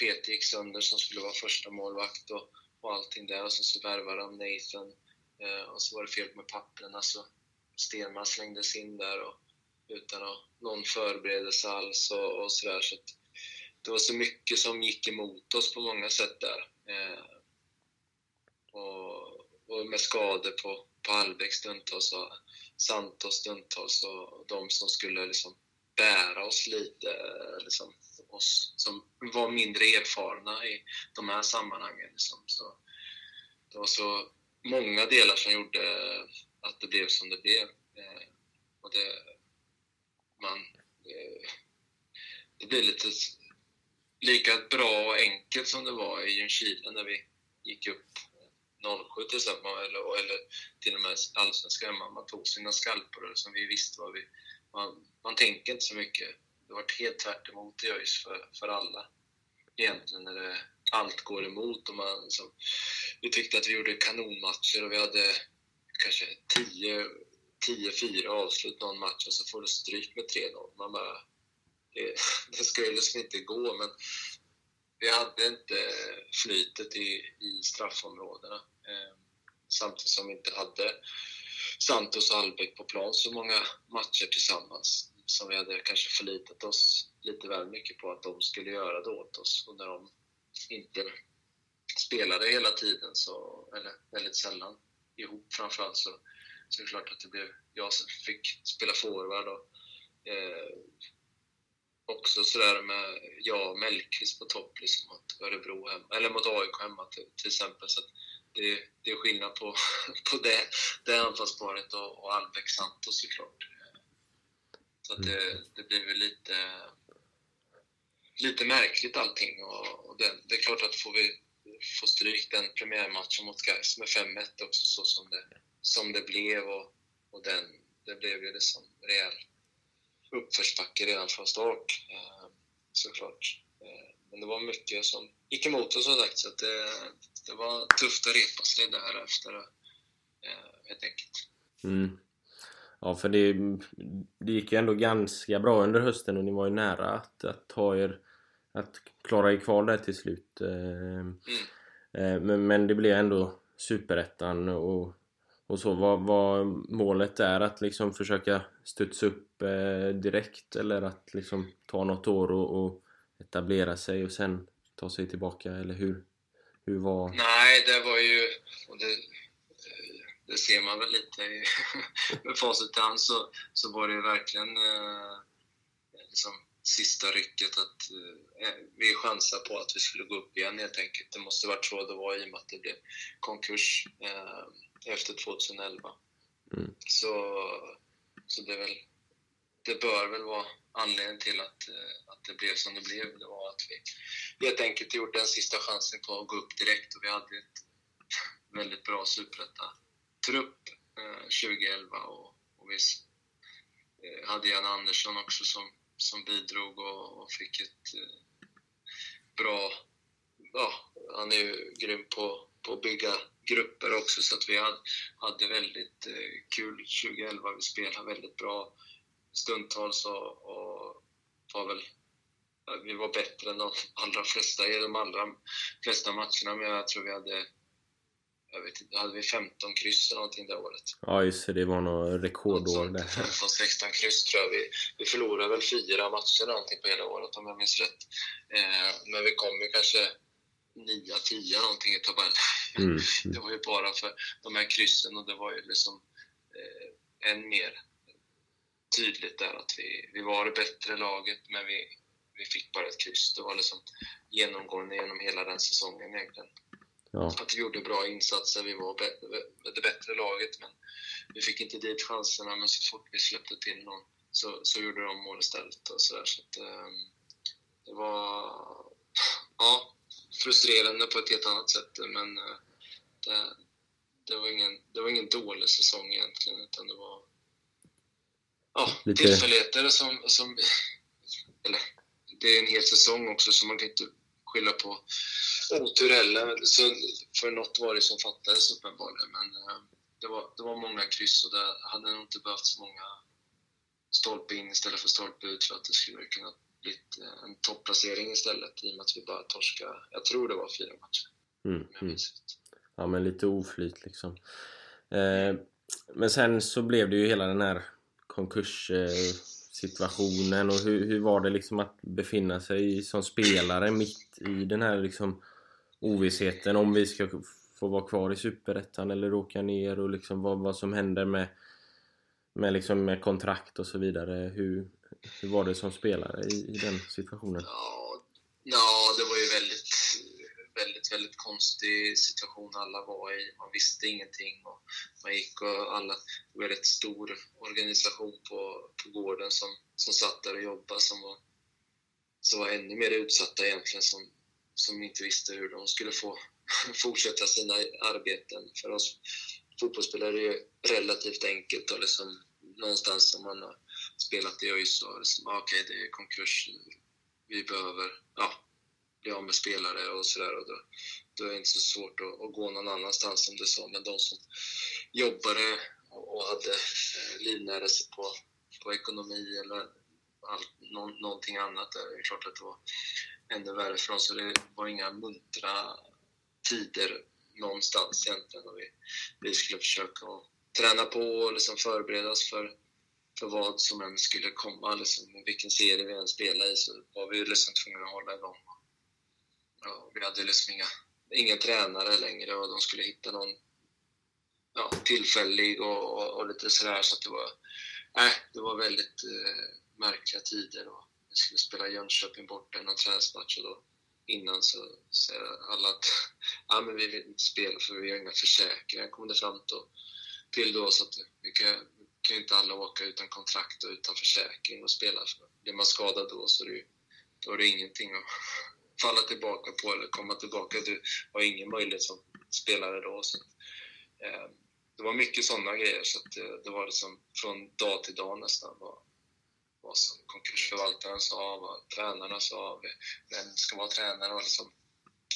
Peter gick sönder som skulle vara första målvakt och, och allting där. Och sen så värvade de Nathan eh, och så var det fel med papperna så Stenman slängdes in där och, utan någon förberedelse alls och, och sådär. Så att, det var så mycket som gick emot oss på många sätt där. Eh, och, och, med skador på, på Hallbäck stundtals och Santos stundtals och de som skulle liksom bära oss lite, liksom, oss som var mindre erfarna i de här sammanhangen. Liksom. Så, det var så många delar som gjorde att det blev som det blev. Eh, och det, man, eh, det, det lite lika bra och enkelt som det var i Ljungskile när vi gick upp 07 till exempel, eller, eller till och med allsvenska hemma. Man tog sina skalper som vi visste vad vi... Man, man tänker inte så mycket. Det var helt tvärt emot i ÖIS för, för alla. Egentligen när det, allt går emot. Och man, liksom, vi tyckte att vi gjorde kanonmatcher och vi hade kanske tio 10-4 avslut någon match och så får du stryk med 3-0. Man bara, det, det ska ju liksom inte gå, men vi hade inte flytet i, i straffområdena. Eh, samtidigt som vi inte hade Santos och Albeck på plan så många matcher tillsammans som vi hade kanske förlitat oss lite väl mycket på att de skulle göra det åt oss. Och när de inte spelade hela tiden, så, eller väldigt sällan ihop framförallt, så, så är det klart att det blev jag som fick spela forward. Och, eh, också sådär med jag och Mellqvist på topp liksom, mot Örebro hemma, eller mot AIK hemma till, till exempel. Så det, det, är skillnad på, på det, det anfallsparet och, och Albeck Santos såklart. Så att det, mm. det blir väl lite, lite märkligt allting. Och, och det, det, är klart att får vi får stryk den premiärmatchen mot Gais med 5-1 också så som det, som det blev och, och den, det blev ju liksom rejäl uppförsbacke redan från start eh, såklart. Eh, men det var mycket som gick emot oss som sagt så att det, det var tufft att repa sig därefter eh, helt enkelt. Mm. Ja, för det, det gick ju ändå ganska bra under hösten och ni var ju nära att, att ta er att klara er kvar där till slut. Mm. Men, men det blev ändå superettan och och så. Vad, vad målet är att liksom försöka studsa upp eh, direkt eller att liksom ta något år och, och, etablera sig och sen ta sig tillbaka eller hur? Hur var... Nej, det var ju... Och det, det ser man väl lite i, med facit i hand så, så var det ju verkligen eh, liksom, sista rycket att eh, vi chansade på att vi skulle gå upp igen helt enkelt. Det måste varit så det var i och med att det blev konkurs. Eh, efter 2011. Mm. Så, så det, väl, det bör väl vara anledningen till att, eh, att det blev som det blev. Det var att vi helt enkelt gjorde en sista chansen på att gå upp direkt och vi hade ett väldigt bra superetta-trupp eh, 2011 och, och vi eh, hade Jan Andersson också som, som bidrog och, och fick ett eh, bra... Ja, han är ju grym på, på att bygga grupper också så att vi hade, väldigt eh, kul 2011. Vi spelade väldigt bra stundtals och, och var väl vi var bättre än de allra flesta i de allra flesta matcherna, men jag tror vi hade jag vet inte, hade vi 15 kryss eller någonting det året. Ja, just det. Det var nog rekordår där. 15-16 kryss tror jag. Vi, vi förlorade väl fyra matcher eller någonting på hela året om jag minns rätt. Eh, men vi kom ju kanske 9-10 någonting i tabellen. Mm. Det var ju bara för de här kryssen och det var ju liksom eh, än mer tydligt där att vi, vi var det bättre laget men vi, vi fick bara ett kryss. Det var liksom genomgående genom hela den säsongen egentligen. Ja. Att vi gjorde bra insatser, vi var det bättre laget men vi fick inte dit chanserna men så fort vi släppte till någon så, så gjorde de mål istället och sådär så att ehm, det var ja, frustrerande på ett helt annat sätt men eh, det, det, var ingen, det var ingen dålig säsong egentligen utan det var ja, Lite- tillfälligheter som, som eller det är en hel säsong också så man kan inte skylla på otur heller. Så för något var det som fattades uppenbarligen men eh, det var, det var många kryss och det hade nog inte behövt så många stolpe in istället för stolpe ut för att det skulle kunna blivit eh, en topplacering istället i och med att vi bara torskade, jag tror det var fyra matcher. Mm. Mm. Ja, men lite oflyt liksom. Eh, men sen så blev det ju hela den här konkurssituationen och hur, hur var det liksom att befinna sig som spelare mitt i den här liksom ovissheten om vi ska få vara kvar i Superettan eller åka ner och liksom vad, vad som händer med, med, liksom med kontrakt och så vidare. Hur, hur var det som spelare i, i den situationen? Ja, ja, det var ju väldigt, väldigt, väldigt konstig situation alla var i. Man visste ingenting och man gick och alla, det var en rätt stor organisation på, på gården som, som satt där och jobbade som var, som var ännu mer utsatta egentligen som, som inte visste hur de skulle få fortsätta sina arbeten. För oss fotbollsspelare är det ju relativt enkelt och liksom någonstans som man har spelat i ÖIS och liksom, okej, okej det är konkurs, vi behöver ja, bli av med spelare och sådär. Och då, då är det inte så svårt att, att gå någon annanstans som du sa. Men de som jobbade och och hade eh, livnära sig på, på ekonomi eller allt, nå, någonting annat, där, det är klart att det var ännu värre för oss. Så det var inga muntra tider någonstans egentligen. Och vi, vi skulle försöka att träna på och liksom förbereda oss för för vad som än skulle komma, liksom, vilken serie vi än spelade i, så var vi liksom tvungna att hålla igång. Ja, vi hade liksom inga, inga tränare längre och de skulle hitta någon ja, tillfällig och, och, och lite sådär. Så att det var, äh, det var väldigt eh, märkliga tider. Och vi skulle spela Jönköping borta i någon träningsmatch och då innan så säger alla att ja, men vi vill inte spela för vi har inga försäkringar, kom det fram då, till då. Så att vi kan, kan ju inte alla åka utan kontrakt och utan försäkring och spela. Blir man skadad då så är det, ju- då är det ingenting att falla tillbaka på eller komma tillbaka. Du har ingen möjlighet som spelare då. Så, eh, det var mycket sådana grejer så att eh, det var liksom från dag till dag nästan vad, vad som konkursförvaltaren sa, vad tränarna sa, vem ska vara tränare och liksom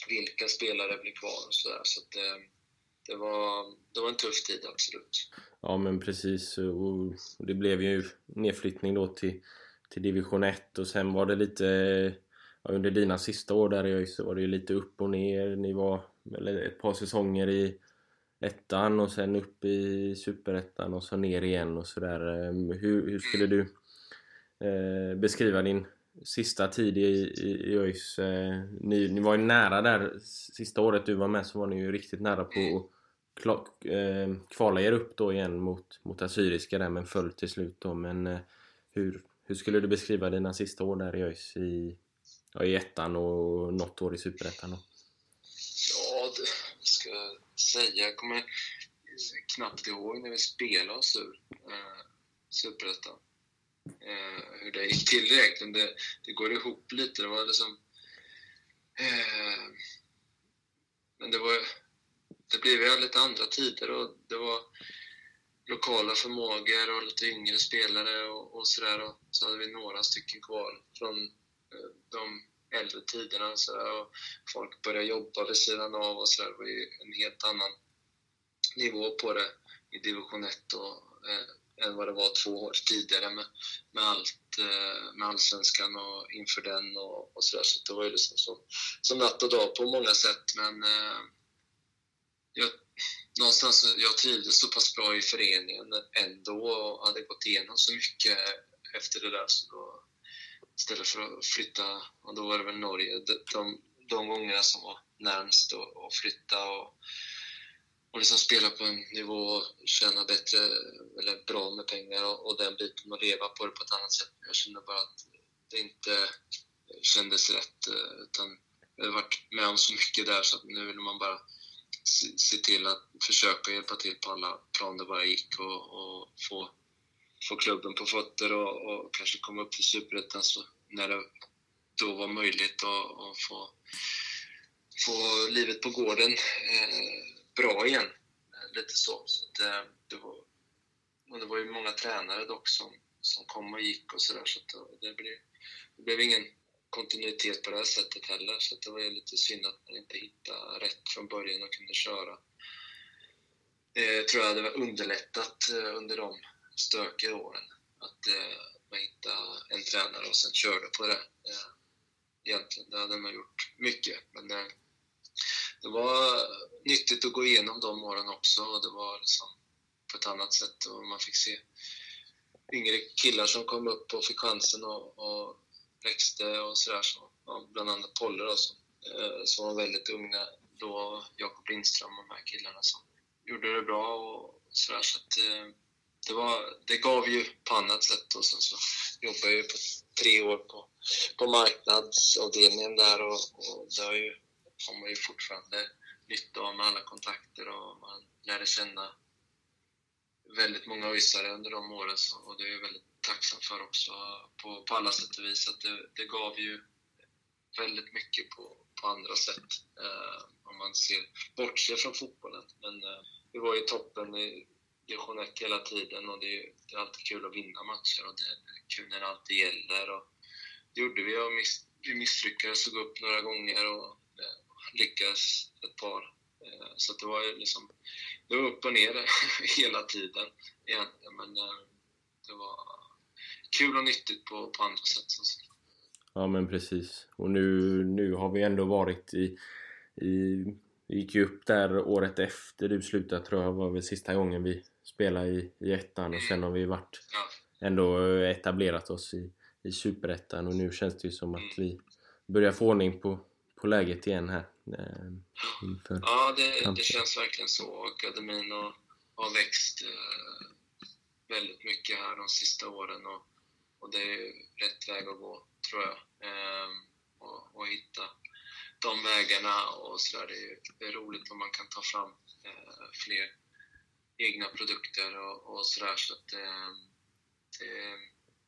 vilka spelare blir kvar och sådär. Så att, ehm, det, var, det var en tuff tid, absolut. Ja men precis och det blev ju nedflyttning då till, till division 1 och sen var det lite ja, under dina sista år där i ÖIS så var det ju lite upp och ner. Ni var eller ett par säsonger i ettan och sen upp i superettan och så ner igen och sådär. Ehm, hur, hur skulle du eh, beskriva din sista tid i, i, i ÖIS? Eh, ni, ni var ju nära där sista året du var med så var ni ju riktigt nära på att Eh, kvala er upp då igen mot, mot Assyriska där men föll till slut då. Men eh, hur, hur skulle du beskriva dina sista år där i ÖIS i, ja, i ettan och något år i superettan då? Ja, det vad ska jag säga. Jag kommer knappt ihåg när vi spelade oss ur eh, Superettan. Eh, hur det gick till egentligen. Det, det går ihop lite. Det var liksom... Eh, men det var... Det blev ju lite andra tider och det var lokala förmågor och lite yngre spelare och, och sådär. Och så hade vi några stycken kvar från eh, de äldre tiderna. Så där, och folk började jobba vid sidan av och så där. Det var ju en helt annan nivå på det i division 1 och, eh, än vad det var två år tidigare med, med allt eh, med allsvenskan och inför den och, och sådär. Så det var ju liksom som, som natt och dag på många sätt. Men eh, jag, någonstans, jag trivdes så pass bra i föreningen ändå och hade gått igenom så mycket efter det där. Så då, istället för att flytta, och då var det väl Norge, de, de, de gångerna som var närmst att flytta och, och liksom spela på en nivå och tjäna bättre, eller bra med pengar och, och den biten och leva på det på ett annat sätt. Jag kände bara att det inte kändes rätt. Eh, utan jag har varit med om så mycket där så att nu vill man bara se, till att försöka hjälpa till på alla plan det bara gick och, och få, få klubben på fötter och, och kanske komma upp till Superettan när det då var möjligt att, få, få livet på gården eh, bra igen. Eh, lite så. så att, eh, det, var, och det var ju många tränare dock som, som kom och gick och sådär så att eh, det blev, det blev ingen kontinuitet på det här sättet heller. Så det var ju lite synd att man inte hittade rätt från början och kunde köra. Det tror jag hade underlättat eh, under de stökiga åren. Att eh, man hittade en tränare och sen körde på det. Egentligen, det hade man gjort mycket. Men det var nyttigt att gå igenom de åren också och det var liksom på ett annat sätt och man fick se yngre killar som kom upp och fick chansen och, och växte och sådär. Så, ja, bland annat Polle då, som, eh, som var väldigt unga då, Jakob Lindström och de här killarna som gjorde det bra och sådär. Så att, eh, det, var, det gav ju på annat sätt och sen så jobbade jag ju på tre år på, på marknadsavdelningen där och, och det har, ju, har man ju fortfarande nytta av med alla kontakter och man lärde känna väldigt många ÖISare under de åren så, och det är väldigt tacksam för också på, på alla sätt och vis. Att det, det gav ju väldigt mycket på, på andra sätt eh, om man ser bortser från fotbollen. Men eh, vi var ju toppen i division 1 hela tiden och det är, det är alltid kul att vinna matcher och det är kul när det alltid gäller. Och det gjorde vi och miss, vi misslyckades och gå upp några gånger och eh, lyckades ett par. Eh, så att det var ju liksom det var upp och ner hela tiden egentligen. Men eh, det var kul och nyttigt på, på andra sätt. Ja men precis. Och nu, nu har vi ändå varit i, i... Vi gick ju upp där året efter du slutade tror jag var väl sista gången vi spelade i, i ettan och sen har vi varit Ja, ändå etablerat oss i, i superettan och nu känns det ju som att vi börjar få ordning på, på läget igen här. Eh, ja det, det känns verkligen så. Akademin har, har växt eh, väldigt mycket här de sista åren och, och det är ju rätt väg att gå, tror jag. Ehm, och, och hitta de vägarna och sådär. Det, är ju- det är roligt om man kan ta fram eh, fler egna produkter och, och sådär. Så att, eh, det,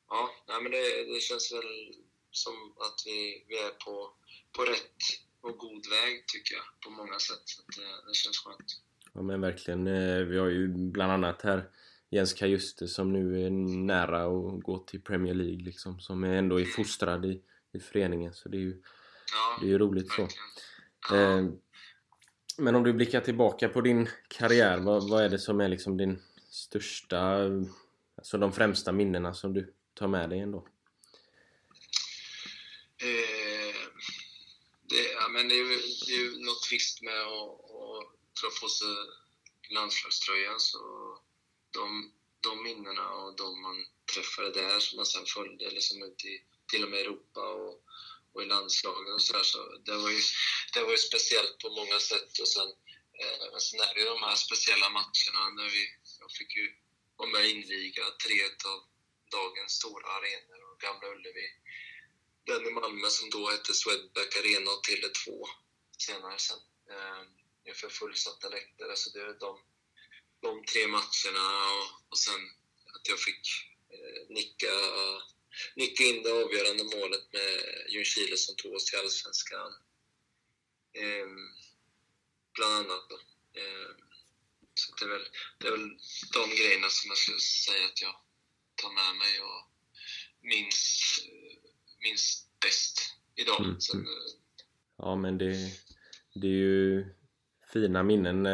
ja, nej, men det, det känns väl som att vi, vi är på, på rätt och god väg tycker jag på många sätt. Så att, eh, det känns skönt. Ja men verkligen. Eh, vi har ju bland annat här Jens Kajuste som nu är nära att gå till Premier League liksom. Som är ändå är fostrad i, i föreningen. Så det är ju, Ja, det är ju roligt så. Eh, Men om du blickar tillbaka på din karriär, vad, vad är det som är liksom din största, alltså de främsta minnena som du tar med dig ändå? Eh, det, ja, men det, är ju, det är ju något visst med att, att dra på sig landslagströjan. Så de, de minnena och de man träffade där som man sen följde liksom ut i till och med Europa och, och i landslagen och sådär. Så det var, ju, det var ju speciellt på många sätt. Och sen, eh, men sen är det ju de här speciella matcherna när vi, jag fick ju vara med och inviga tre av dagens stora arenor och Gamla Ullevi den i Malmö som då hette Swedbank Arena och Tele2 senare sen. Eh, inför fullsatta läktare. Så det är de, de tre matcherna och, och sen att jag fick eh, nicka, nicka in det avgörande målet med Ljungskile som tog oss till Allsvenskan. Eh, bland annat. Eh, så det är, väl, det är väl de grejerna som jag skulle säga att jag tar med mig och minns, eh, minns bäst idag. Mm, Sen, eh, Ja men det, det är ju fina minnen.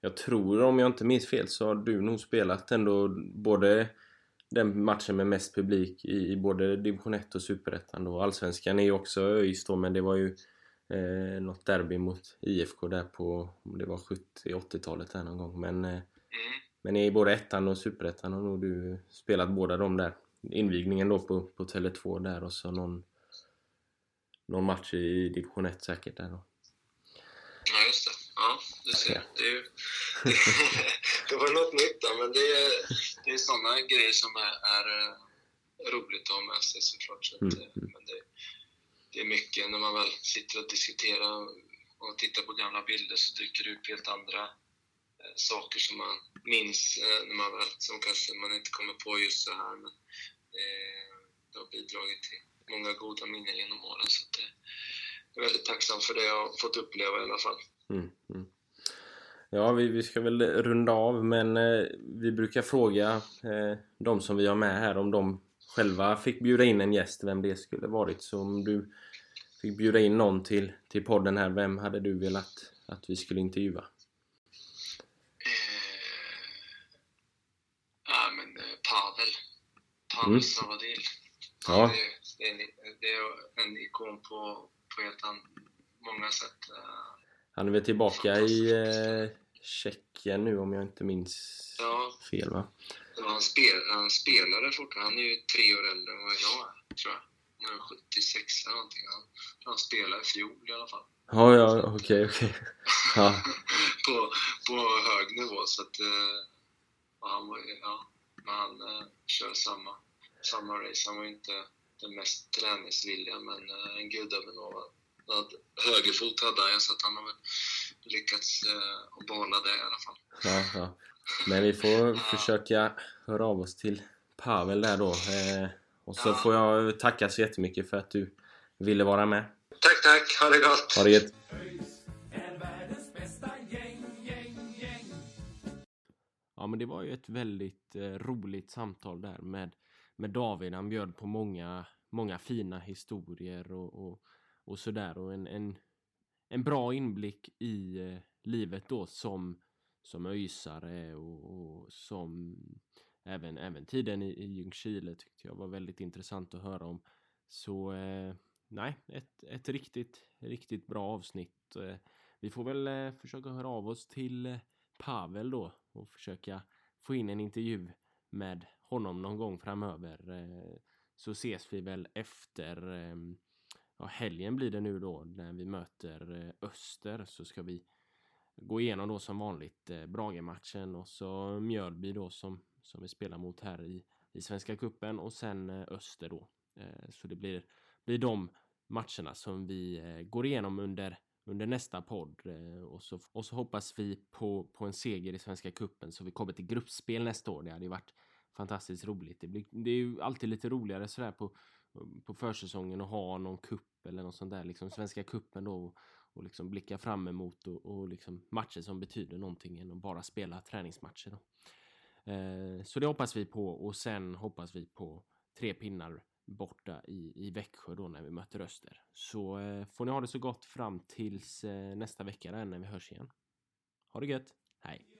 Jag tror om jag inte minns fel så har du nog spelat ändå både den matchen med mest publik i, i både division 1 och superettan då. Allsvenskan är ju också ÖIS då men det var ju eh, något derby mot IFK där på, det var 70-80-talet där någon gång. Men, eh, Mm. men i både ettan och superettan har nog du spelat båda de där. Invigningen då på, på Tele2 där och så någon, någon match i division 1 säkert där då. Ja, just det. Ja, du ser. Ja. Det, är ju, det var något nytt där, men det är, det är sådana grejer som är, är eh, roligt att ha med sig såklart. Så att, Mm, eh, Men det, det är mycket när man väl sitter och diskuterar och tittar på gamla bilder så dyker det upp helt andra eh, saker som man minns eh, när man väl, som kanske man inte kommer på just så här. Men eh, det har bidragit till många goda minnen genom åren. Så det, jag är väldigt tacksam för det jag har fått uppleva i alla fall. Mm, mm. Ja, vi, vi ska väl runda av men eh, vi brukar fråga eh, de som vi har med här om de själva fick bjuda in en gäst, vem det skulle varit. Så om du fick bjuda in någon till, till podden här, vem hade du velat att vi skulle intervjua? Eh, ja, men eh, Pavel. Pavel Mm. Savadil. Ja. Det, det, det är en ikon på, på helt an, många sätt. eh. Han är väl tillbaka i Tjeckien nu om jag inte minns Ja, fel va? han, spel, han spelade fortfarande. Han är ju tre år äldre än vad jag är, tror jag. Han är 76 eller någonting. Han, han spelade i fjol i alla fall. Ja, ja, okej, okej. Ja, på, på hög nivå. Så att, eh, han var ja, men han eh, kör samma, samma race. Han var ju inte den mest träningsvilliga, men eh, en gudabenådad högerfot hade han, så att han har väl lyckats eh, att behålla det i alla fall. ja, ja. Men vi får försöka höra av oss till Pavel där då. Eh, och så Ja. får jag tacka så jättemycket för att du ville vara med. Tack, tack! Ha det gott! Ha det gött! Ja men det var ju ett väldigt eh, roligt samtal där med, med David. Han bjöd på många, många fina historier och, och, och sådär. Och en, en, en bra inblick i eh, livet då som, som öjsare och, och som även, även tiden i, i Ljungskile tyckte jag var väldigt intressant att höra om. Så eh, nej, ett, ett riktigt, riktigt bra avsnitt. Eh, vi får väl eh, försöka höra av oss till eh, Pavel då och försöka få in en intervju med honom någon gång framöver. Eh, så ses vi väl efter eh, ja, helgen blir det nu då när vi möter eh, Öster så ska vi gå igenom då som vanligt eh, Brage-matchen och så Mjölby då som, som vi spelar mot här i, i Svenska Kuppen och sen eh, Öster då. Eh, så det blir, blir de matcherna som vi eh, går igenom under under nästa podd eh, och så, och så hoppas vi på, på en seger i Svenska Kuppen så vi kommer till gruppspel nästa år. Det hade ju varit fantastiskt roligt. Det, blir, det är ju alltid lite roligare sådär på, på försäsongen och ha någon kupp eller något sånt där, liksom Svenska Kuppen då och, och liksom blicka fram emot och, och liksom matcher som betyder någonting än att bara spela träningsmatcher. Då. Eh, så det hoppas vi på och sen hoppas vi på tre pinnar borta i, i Växjö då när vi möter Öster. Så eh, får ni ha det så gott fram tills eh, nästa vecka där när vi hörs igen. Ha det gött! Hej!